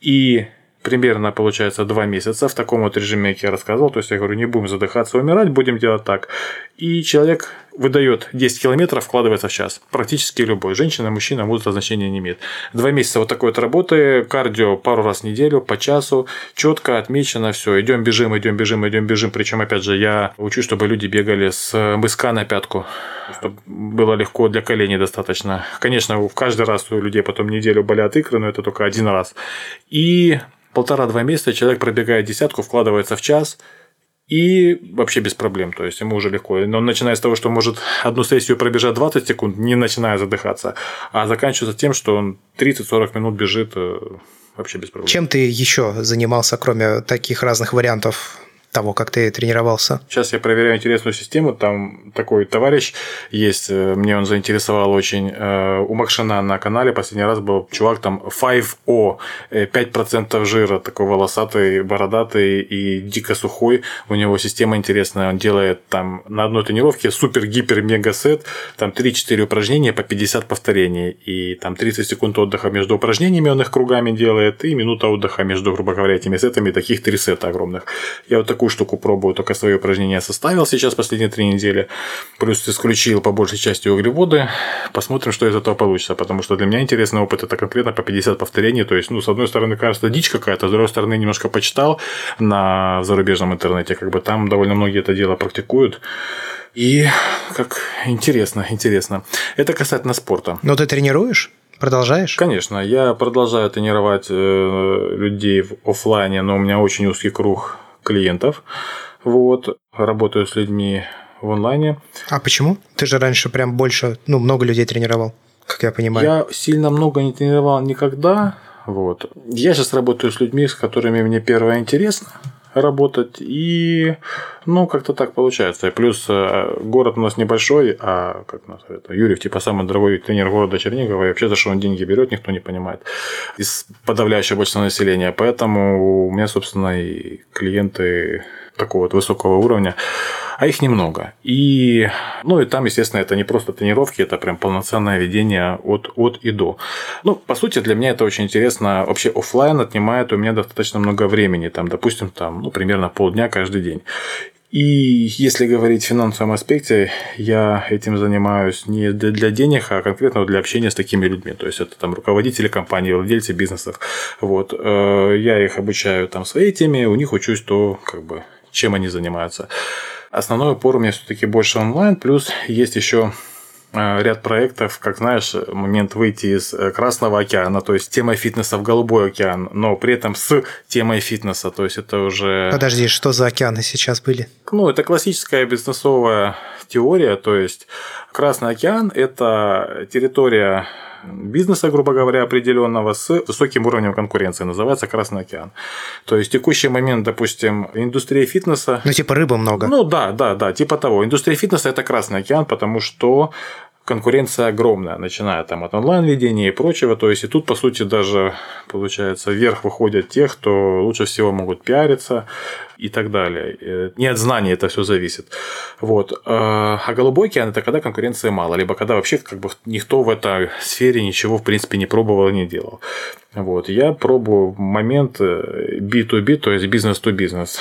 И примерно, получается, два месяца в таком вот режиме, как я рассказывал. То есть я говорю, не будем задыхаться, умирать, будем делать так. И человек выдает 10 километров, вкладывается в час. Практически любой. Женщина, мужчина, возраст значения не имеет. Два месяца вот такой вот работы, кардио пару раз в неделю, по часу, четко отмечено все. Идем, бежим, идем, бежим, идем, бежим. Причем, опять же, я учу, чтобы люди бегали с мыска на пятку, чтобы было легко для коленей достаточно. Конечно, в каждый раз у людей потом неделю болят икры, но это только один раз. И полтора-два месяца человек пробегает десятку, вкладывается в час, и вообще без проблем, то есть ему уже легко. Но он начинает с того, что может одну сессию пробежать 20 секунд, не начиная задыхаться, а заканчивается тем, что он 30-40 минут бежит э, вообще без проблем. Чем ты еще занимался, кроме таких разных вариантов того, как ты тренировался? Сейчас я проверяю интересную систему. Там такой товарищ есть, э, мне он заинтересовал очень. Э, у Макшина на канале последний раз был чувак там 5O, 5% э, жира, такой волосатый, бородатый и дико сухой. У него система интересная. Он делает там на одной тренировке супер-гипер-мега-сет, там 3-4 упражнения по 50 повторений. И там 30 секунд отдыха между упражнениями он их кругами делает, и минута отдыха между, грубо говоря, этими сетами. Таких три сета огромных. Я вот такой такую штуку пробую, только свои упражнения составил сейчас последние три недели, плюс исключил по большей части углеводы. Посмотрим, что из этого получится, потому что для меня интересный опыт это конкретно по 50 повторений. То есть, ну, с одной стороны, кажется, дичь какая-то, с другой стороны, немножко почитал на зарубежном интернете, как бы там довольно многие это дело практикуют. И как интересно, интересно. Это касательно спорта. Но ты тренируешь? Продолжаешь? Конечно, я продолжаю тренировать э, людей в офлайне, но у меня очень узкий круг клиентов. Вот, работаю с людьми в онлайне. А почему? Ты же раньше прям больше, ну, много людей тренировал, как я понимаю. Я сильно много не тренировал никогда. Вот. Я сейчас работаю с людьми, с которыми мне первое интересно работать. И, ну, как-то так получается. И плюс э, город у нас небольшой, а как нас это, Юрьев, типа, самый дорогой тренер города Чернигова, и вообще за что он деньги берет, никто не понимает. Из подавляющего большинства населения. Поэтому у меня, собственно, и клиенты такого вот высокого уровня а их немного. И, ну, и там, естественно, это не просто тренировки, это прям полноценное ведение от, от и до. Ну, по сути, для меня это очень интересно. Вообще, офлайн отнимает у меня достаточно много времени, там, допустим, там, ну, примерно полдня каждый день. И если говорить в финансовом аспекте, я этим занимаюсь не для денег, а конкретно для общения с такими людьми. То есть это там руководители компаний, владельцы бизнесов. Вот. Э, я их обучаю там своей теме, у них учусь то, как бы, чем они занимаются. Основной упор у меня все-таки больше онлайн, плюс есть еще э, ряд проектов, как знаешь, момент выйти из э, Красного океана, то есть тема фитнеса в Голубой океан, но при этом с темой фитнеса, то есть это уже... Подожди, что за океаны сейчас были? Ну, это классическая бизнесовая теория, то есть Красный океан – это территория бизнеса, грубо говоря, определенного с высоким уровнем конкуренции. Называется Красный океан. То есть, в текущий момент, допустим, индустрия фитнеса... Ну, типа рыбы много. Ну, да, да, да, типа того. Индустрия фитнеса – это Красный океан, потому что конкуренция огромная, начиная там от онлайн-ведения и прочего. То есть, и тут, по сути, даже, получается, вверх выходят те, кто лучше всего могут пиариться и так далее. Э, не от знаний это все зависит. Вот. Э, а голубой океан – это когда конкуренции мало, либо когда вообще как бы никто в этой сфере ничего, в принципе, не пробовал и не делал. Вот. Я пробую момент B2B, э, то есть бизнес-то-бизнес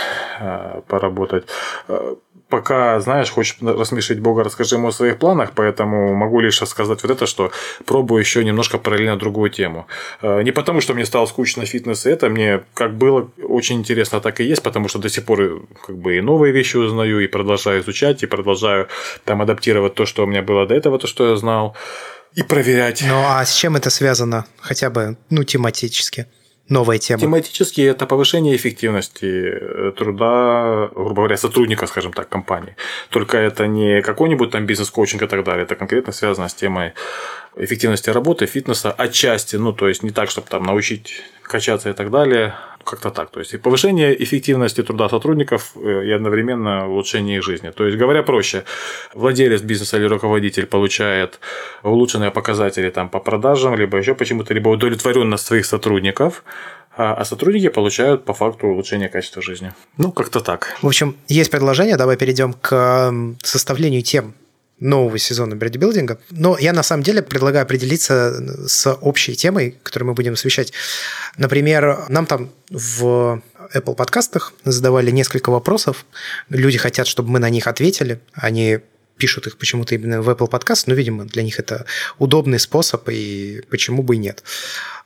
поработать пока, знаешь, хочешь рассмешить Бога, расскажи ему о своих планах, поэтому могу лишь сказать вот это, что пробую еще немножко параллельно другую тему. Э, не потому, что мне стало скучно фитнес, это мне как было очень интересно, так и есть, потому что до сих пор как бы и новые вещи узнаю, и продолжаю изучать, и продолжаю там адаптировать то, что у меня было до этого, то, что я знал, и проверять. Ну, а с чем это связано? Хотя бы, ну, тематически новая тема? Тематически это повышение эффективности э, труда, грубо говоря, сотрудника, скажем так, компании. Только это не какой-нибудь там бизнес-коучинг и так далее, это конкретно связано с темой эффективности работы, фитнеса отчасти, ну, то есть не так, чтобы там научить качаться и так далее, как-то так. То есть и повышение эффективности труда сотрудников э, и одновременно улучшение их жизни. То есть, говоря проще, владелец бизнеса или руководитель получает улучшенные показатели там, по продажам, либо еще почему-то, либо удовлетворенность своих сотрудников, а, а сотрудники получают по факту улучшение качества жизни. Ну, как-то так. В общем, есть предложение, давай перейдем к составлению тем нового сезона бодибилдинга. Но я на самом деле предлагаю определиться с общей темой, которую мы будем освещать. Например, нам там в Apple подкастах задавали несколько вопросов. Люди хотят, чтобы мы на них ответили. Они пишут их почему-то именно в Apple Podcast, но, видимо, для них это удобный способ, и почему бы и нет.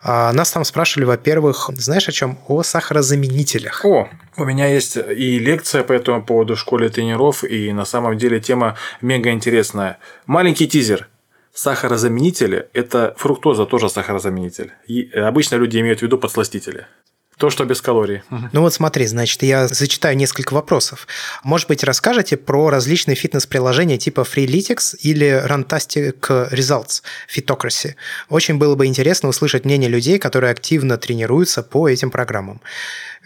А нас там спрашивали, во-первых, знаешь о чем? О сахарозаменителях. О, у меня есть и лекция по этому поводу в школе тренеров, и на самом деле тема мега интересная. Маленький тизер. Сахарозаменители – это фруктоза тоже сахарозаменитель. И обычно люди имеют в виду подсластители. То, что без калорий. Ну вот смотри, значит, я зачитаю несколько вопросов. Может быть, расскажете про различные фитнес-приложения типа Freeletics или Runtastic Results, Fitocracy. Очень было бы интересно услышать мнение людей, которые активно тренируются по этим программам.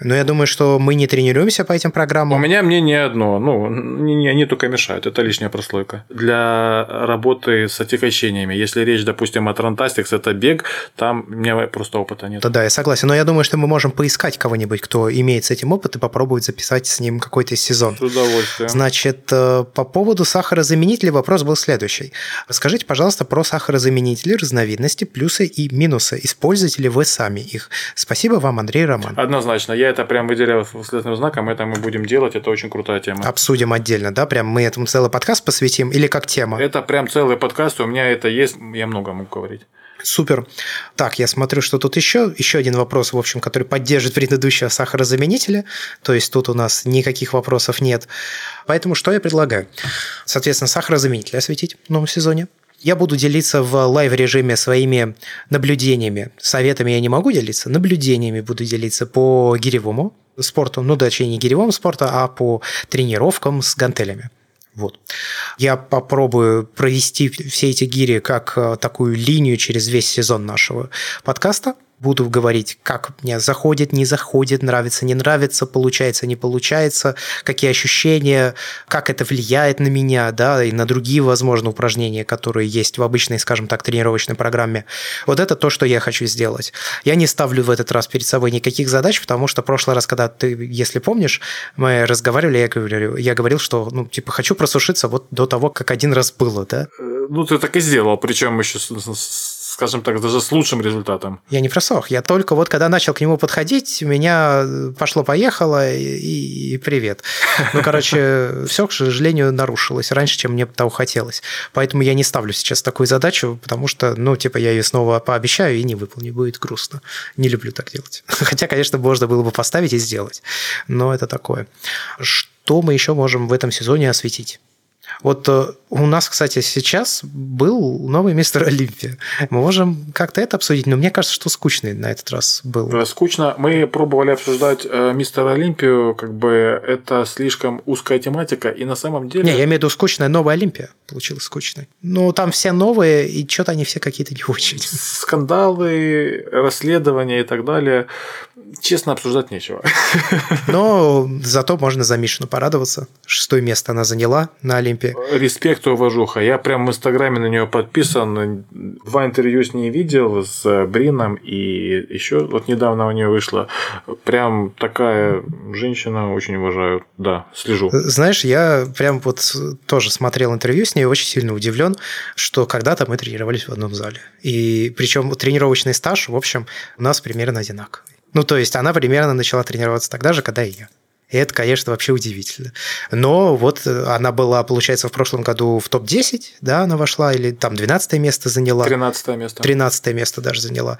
Но я думаю, что мы не тренируемся по этим программам. У меня мнение одно. Ну, они только мешают. Это лишняя прослойка. Для работы с отягощениями. Если речь, допустим, о Трантастикс, это бег, там у меня просто опыта нет. Да, да, я согласен. Но я думаю, что мы можем поискать кого-нибудь, кто имеет с этим опыт, и попробовать записать с ним какой-то сезон. С удовольствием. Значит, э, по поводу сахарозаменителей вопрос был следующий. Расскажите, пожалуйста, про сахарозаменители, разновидности, плюсы и минусы. Используете ли вы сами их? Спасибо вам, Андрей Роман. Однозначно. Я это прям выделяю восклицательным знаком, это мы будем делать, это очень крутая тема. Обсудим отдельно, да? Прям мы этому целый подкаст посвятим или как тема? Это прям целый подкаст, у меня это есть, я много могу говорить. Супер. Так, я смотрю, что тут еще. Еще один вопрос, в общем, который поддерживает предыдущего сахарозаменителя. То есть тут у нас никаких вопросов нет. Поэтому что я предлагаю? Соответственно, сахарозаменитель осветить в новом сезоне. Я буду делиться в live-режиме своими наблюдениями. Советами я не могу делиться, наблюдениями буду делиться по гиревому спорту, ну, точнее, не гиревому спорту, а по тренировкам с гантелями. Вот. Я попробую провести все эти гири как э, такую линию через весь сезон нашего подкаста – буду говорить, как мне заходит, не заходит, нравится, не нравится, получается, не получается, какие ощущения, как это влияет на меня, да, и на другие, возможно, упражнения, которые есть в обычной, скажем так, тренировочной программе. Вот это то, что я хочу сделать. Я не ставлю в этот раз перед собой никаких задач, потому что в прошлый раз, когда ты, если помнишь, мы разговаривали, я говорил, я говорил, что, ну, типа, хочу просушиться вот до того, как один раз было, да? Э, ну, ты так и сделал, причем еще с скажем так, даже с лучшим результатом. Я не просох. Я только вот когда начал к нему подходить, у меня пошло-поехало и, и привет. Ну, короче, все, к сожалению, нарушилось раньше, чем мне того хотелось. Поэтому я не ставлю сейчас такую задачу, потому что, ну, типа, я ее снова пообещаю и не выполню. Будет грустно. Не люблю так делать. Хотя, конечно, можно было бы поставить и сделать. Но это такое. Что мы еще можем в этом сезоне осветить? Вот э, у нас, кстати, сейчас был новый мистер Олимпия. Мы можем как-то это обсудить, но мне кажется, что скучный на этот раз был. Скучно. Мы пробовали обсуждать э, мистер Олимпию, как бы это слишком узкая тематика, и на самом деле... Не, я имею в виду скучная новая Олимпия получилась скучной. Ну, там все новые, и что-то они все какие-то не очень. Скандалы, расследования и так далее. Честно, обсуждать нечего. Но зато можно за Мишину порадоваться. Шестое место она заняла на Олимпе. Респект, уважуха. Я прям в Инстаграме на нее подписан. Два интервью с ней видел, с Брином, и еще вот недавно у нее вышло. Прям такая женщина, очень уважаю. Да, слежу. Знаешь, я прям вот тоже смотрел интервью с ней, очень сильно удивлен, что когда-то мы тренировались в одном зале. И причем тренировочный стаж, в общем, у нас примерно одинаковый. Ну, то есть она примерно начала тренироваться тогда же, когда и я. И это, конечно, вообще удивительно. Но вот э, она была, получается, в прошлом году в топ-10, да, она вошла, или там 12 место заняла. 13 место. 13 место даже заняла.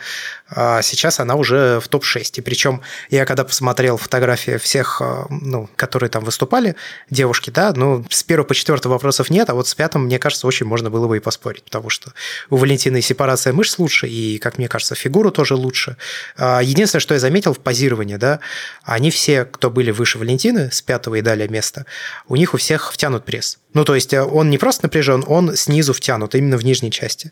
А сейчас она уже в топ-6. И причем я когда посмотрел фотографии всех, э, ну, которые там выступали, девушки, да, ну, с первого по четвертого вопросов нет, а вот с пятым, мне кажется, очень можно было бы и поспорить, потому что у Валентины и сепарация мышц лучше, и, как мне кажется, фигура тоже лучше. А единственное, что я заметил в позировании, да, они все, кто были выше Валентины с пятого и далее места, у них у всех втянут пресс. Ну, то есть э, он не просто напряжен, он снизу втянут, именно в нижней части.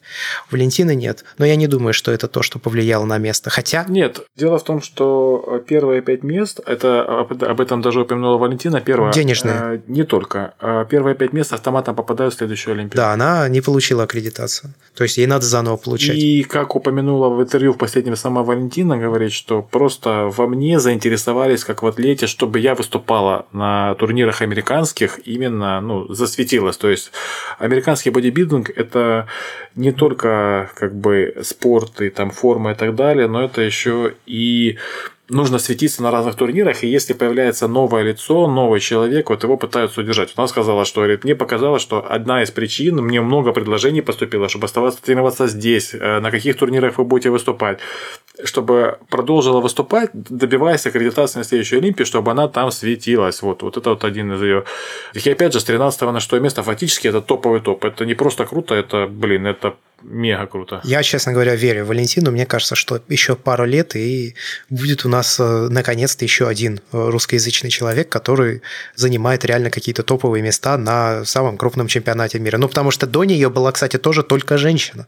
У Валентины нет. Но я не думаю, что это то, что повлияло на место. Хотя... Нет. Дело в том, что первые пять мест, это об этом даже упомянула Валентина, первое... Денежные. Э, не только. А первые пять мест автоматом попадают в следующую Олимпиаду. Да, она не получила аккредитацию. То есть ей надо заново получать. И как упомянула в интервью в последнем сама Валентина, говорит, что просто во мне заинтересовались как в атлете, чтобы я выступала на турнирах американских именно ну, за засветилась. То есть американский бодибилдинг – это не только как бы спорт и там форма и так далее, но это еще и нужно светиться на разных турнирах, и если появляется новое лицо, новый человек, вот его пытаются удержать. Она сказала, что говорит, мне показалось, что одна из причин, мне много предложений поступило, чтобы оставаться тренироваться здесь, э, на каких турнирах вы будете выступать, чтобы продолжила выступать, добиваясь аккредитации на следующей Олимпии, чтобы она там светилась. Вот, вот это вот один из ее. И опять же, с 13 на 6 место фактически это топовый топ. Это не просто круто, это, блин, это мега круто. Я, честно говоря, верю Валентину. Мне кажется, что еще пару лет, и будет у нас э, наконец-то еще один э, русскоязычный человек, который занимает реально какие-то топовые места на самом крупном чемпионате мира. Ну, потому что до нее была, кстати, тоже только женщина.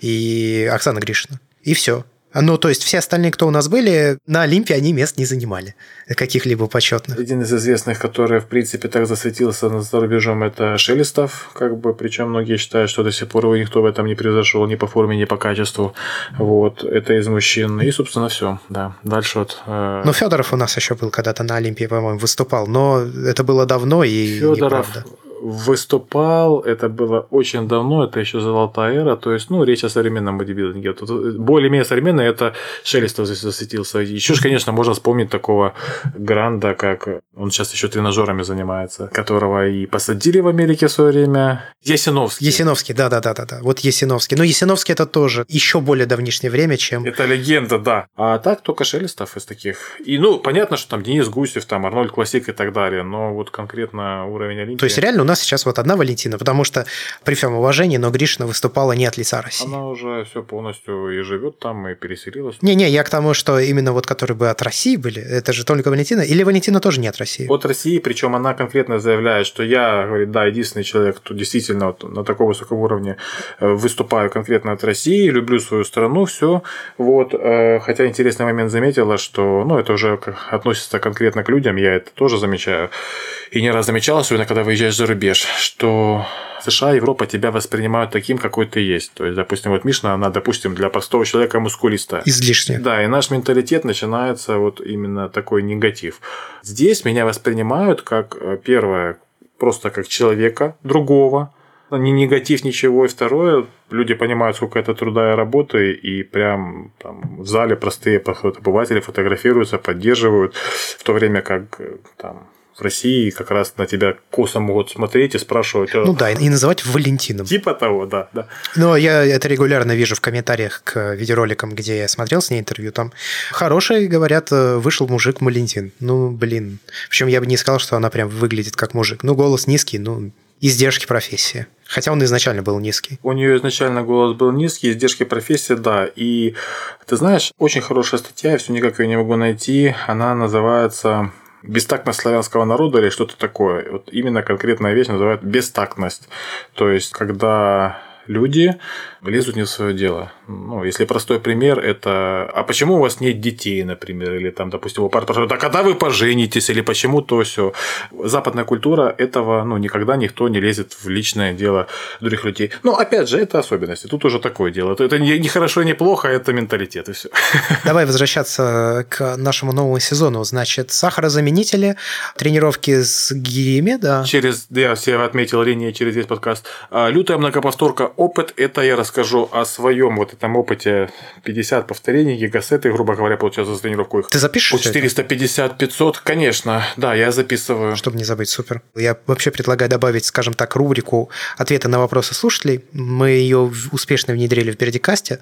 И Оксана Гришина. И все. Ну, то есть все остальные, кто у нас были, на Олимпе они мест не занимали, каких-либо почетных. Один из известных, который, в принципе, так засветился за рубежом, это Шелестов, как бы, причем многие считают, что до сих пор его никто в этом не превзошел ни по форме, ни по качеству. Вот, это из мужчин. И, собственно, все, да. Дальше вот... Э... Ну, Федоров у нас еще был когда-то на Олимпии, по-моему, выступал, но это было давно и Федоров, неправда выступал, это было очень давно, это еще золотая эра, то есть, ну, речь о современном бодибилдинге. Более-менее современное это Шелестов здесь засветился. Еще же, конечно, можно вспомнить такого Гранда, как он сейчас еще тренажерами занимается, которого и посадили в Америке в свое время. Есиновский. Есиновский, да-да-да-да. Вот Есиновский. Но Есиновский это тоже еще более давнишнее время, чем... Это легенда, да. А так только Шелестов из таких. И, ну, понятно, что там Денис Гусев, там Арнольд Классик и так далее, но вот конкретно уровень Олимпии... То есть, реально у нас сейчас вот одна Валентина, потому что при всем уважении, но Гришина выступала не от лица России. Она уже все полностью и живет там, и переселилась. Не-не, я к тому, что именно вот которые бы от России были, это же только Валентина, или Валентина тоже не от России? От России, причем она конкретно заявляет, что я, говорит, да, единственный человек, кто действительно вот на таком высоком уровне э, выступаю конкретно от России, люблю свою страну, все. Вот. Э, хотя интересный момент заметила, что, ну, это уже относится конкретно к людям, я это тоже замечаю. И не раз замечал, особенно когда выезжаешь за рубеж, что США, Европа тебя воспринимают таким, какой ты есть. То есть, допустим, вот Мишна, она, допустим, для простого человека мускулистая. Излишне. Да, и наш менталитет начинается вот именно такой негатив. Здесь меня воспринимают как, э, первое, просто как человека другого, не негатив ничего, и второе, люди понимают, сколько это труда и работы, и прям там, в зале простые обыватели фотографируются, поддерживают, в то время как э, там в России как раз на тебя косо могут смотреть и спрашивать. Ну да, и называть Валентином. Типа того, да. да. Но я это регулярно вижу в комментариях к видеороликам, где я смотрел с ней интервью. Там хороший, говорят, вышел мужик Валентин. Ну, блин. Причем я бы не сказал, что она прям выглядит как мужик. Ну, голос низкий, ну, издержки профессии. Хотя он изначально был низкий. У нее изначально голос был низкий, издержки профессии, да. И ты знаешь, очень хорошая статья, я все никак ее не могу найти. Она называется бестактность славянского народа или что-то такое. Вот именно конкретная вещь называют бестактность. То есть, когда люди лезут не в свое дело. Ну, если простой пример, это «А почему у вас нет детей, например?» Или там, допустим, у пар «Да когда вы поженитесь?» Или «Почему то все?» Западная культура этого, ну, никогда никто не лезет в личное дело других людей. Но, опять же, это особенности. Тут уже такое дело. Это не хорошо, не плохо, это менталитет, и все. Давай возвращаться к нашему новому сезону. Значит, сахарозаменители, тренировки с гирями, да? Через, я все отметил линии через весь подкаст. А, лютая многоповторка опыт, это я расскажу о своем вот этом опыте 50 повторений, гигасеты, грубо говоря, получается за тренировку их. Ты запишешь? По 450-500, конечно, да, я записываю. Чтобы не забыть, супер. Я вообще предлагаю добавить, скажем так, рубрику ответы на вопросы слушателей. Мы ее успешно внедрили в Бердикасте,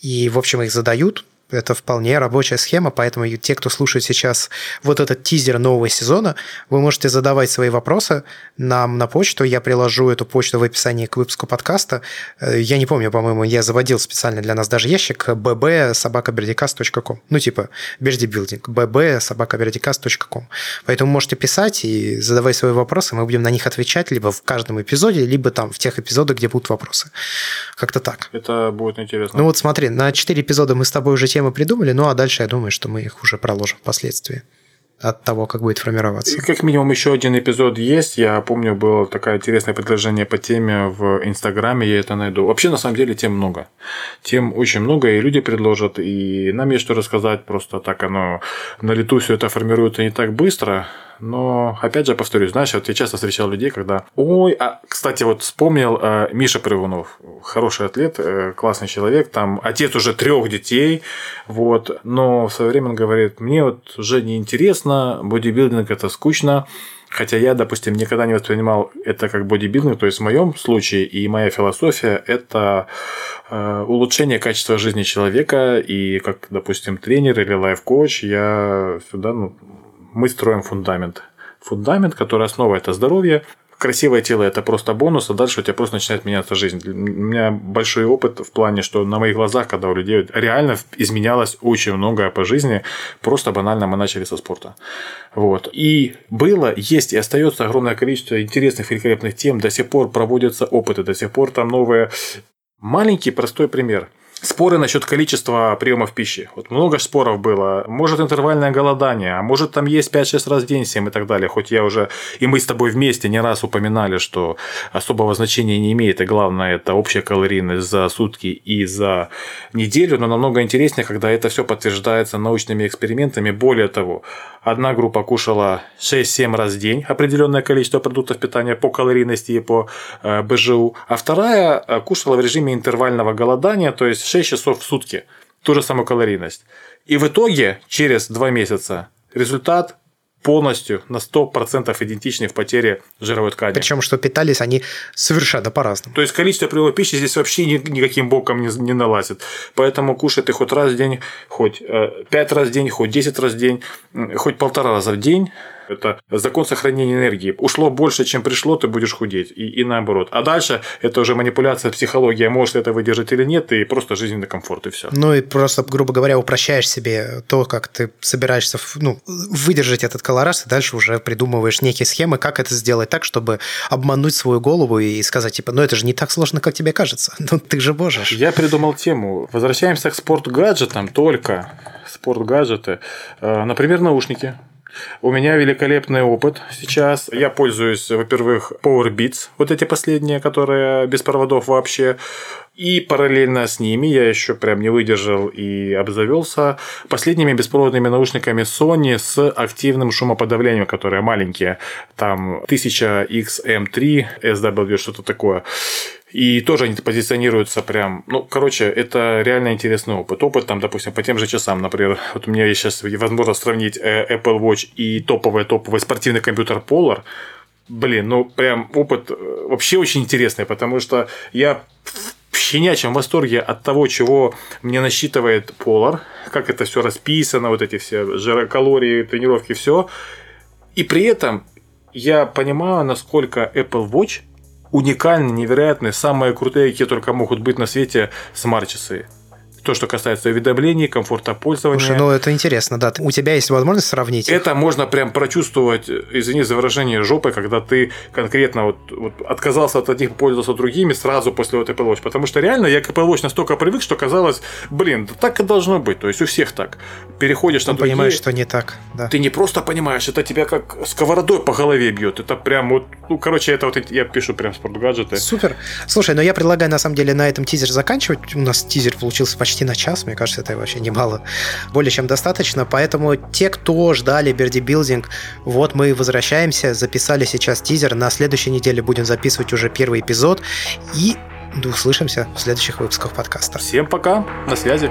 и, в общем, их задают это вполне рабочая схема, поэтому те, кто слушает сейчас вот этот тизер нового сезона, вы можете задавать свои вопросы нам на почту. Я приложу эту почту в описании к выпуску подкаста. Э, я не помню, по-моему, я заводил специально для нас даже ящик bb собакабердикаст.ком. Ну, типа бердибилдинг. bb собакабердикаст.ком. Поэтому можете писать и задавать свои вопросы. Мы будем на них отвечать либо в каждом эпизоде, либо там в тех эпизодах, где будут вопросы. Как-то так. Это будет интересно. Ну вот смотри, на 4 эпизода мы с тобой уже темы придумали, ну а дальше я думаю, что мы их уже проложим впоследствии от того, как будет формироваться. И как минимум еще один эпизод есть. Я помню, было такое интересное предложение по теме в Инстаграме, я это найду. Вообще, на самом деле, тем много. Тем очень много, и люди предложат, и нам есть что рассказать. Просто так оно на лету все это формируется не так быстро. Но, опять же, повторюсь, знаешь, вот я часто встречал людей, когда... Ой, а, кстати, вот вспомнил э, Миша Прыгунов. Хороший атлет, э, классный человек. Там отец уже трех детей. Вот. Но в свое время он говорит, мне вот уже не интересно, бодибилдинг – это скучно. Хотя я, допустим, никогда не воспринимал это как бодибилдинг, то есть в моем случае и моя философия – это э, улучшение качества жизни человека, и как, допустим, тренер или лайф-коуч я сюда, ну, мы строим фундамент. Фундамент, который основа – это здоровье, красивое тело это просто бонус, а дальше у тебя просто начинает меняться жизнь. У меня большой опыт в плане, что на моих глазах, когда у людей реально изменялось очень многое по жизни, просто банально мы начали со спорта. Вот. И было, есть и остается огромное количество интересных, великолепных тем. До сих пор проводятся опыты, до сих пор там новые. Маленький простой пример. Споры насчет количества приемов пищи. Вот много споров было. Может интервальное голодание, а может там есть 5-6 раз в день 7 и так далее. Хоть я уже, и мы с тобой вместе не раз упоминали, что особого значения не имеет, и главное это общая калорийность за сутки и за неделю, но намного интереснее, когда это все подтверждается научными экспериментами. Более того, Одна группа кушала 6-7 раз в день определенное количество продуктов питания по калорийности и по э, БЖУ, а вторая э, кушала в режиме интервального голодания, то есть 6 часов в сутки, ту же самую калорийность. И в итоге через 2 месяца результат полностью на 100% идентичны в потере жировой ткани. Причем, что питались они совершенно по-разному. То есть количество приема пищи здесь вообще никаким боком не, не налазит. Поэтому кушай ты хоть раз в день, хоть 5 э, раз в день, хоть 10 раз в день, хоть полтора раза в день, это закон сохранения энергии. Ушло больше, чем пришло, ты будешь худеть. И, и наоборот. А дальше это уже манипуляция, психология, может это выдержать или нет, и просто жизненный комфорт, и все. Ну и просто, грубо говоря, упрощаешь себе то, как ты собираешься ну, выдержать этот колораж, и дальше уже придумываешь некие схемы, как это сделать так, чтобы обмануть свою голову и сказать, типа, ну это же не так сложно, как тебе кажется. Ну ты же можешь. Я придумал тему. Возвращаемся к спорт-гаджетам только. Спорт-гаджеты. Э, например, наушники. У меня великолепный опыт сейчас. Я пользуюсь, во-первых, Power Beats, вот эти последние, которые без проводов вообще. И параллельно с ними я еще прям не выдержал и обзавелся последними беспроводными наушниками Sony с активным шумоподавлением, которые маленькие. Там 1000XM3, SW, что-то такое. И тоже они позиционируются прям, ну, короче, это реально интересный опыт. Опыт там, допустим, по тем же часам, например, вот у меня есть сейчас возможность сравнить э, Apple Watch и топовый-топовый спортивный компьютер Polar. Блин, ну, прям опыт э, вообще очень интересный, потому что я в щенячьем восторге от того, чего мне насчитывает Polar, как это все расписано, вот эти все жирокалории, тренировки, все. И при этом я понимаю, насколько Apple Watch уникальные, невероятные, самые крутые, какие только могут быть на свете смарт-часы то, что касается уведомлений, комфорта пользования. Слушай, ну это интересно, да. У тебя есть возможность сравнить? Это можно прям прочувствовать, извини за выражение, жопой, когда ты конкретно вот, вот отказался от одних, пользовался другими сразу после вот Apple Watch. Потому что реально я к Apple Watch настолько привык, что казалось, блин, да так и должно быть. То есть у всех так. Переходишь на ну, другие... понимаешь, что не так. Да. Ты не просто понимаешь, это тебя как сковородой по голове бьет. Это прям вот, ну, короче, это вот я пишу прям спортгаджеты. Супер. Слушай, но я предлагаю на самом деле на этом тизер заканчивать. У нас тизер получился почти почти на час, мне кажется, это вообще немало, более чем достаточно. Поэтому те, кто ждали бердибилдинг, вот мы возвращаемся, записали сейчас тизер, на следующей неделе будем записывать уже первый эпизод, и услышимся в следующих выпусках подкаста. Всем пока, на связи.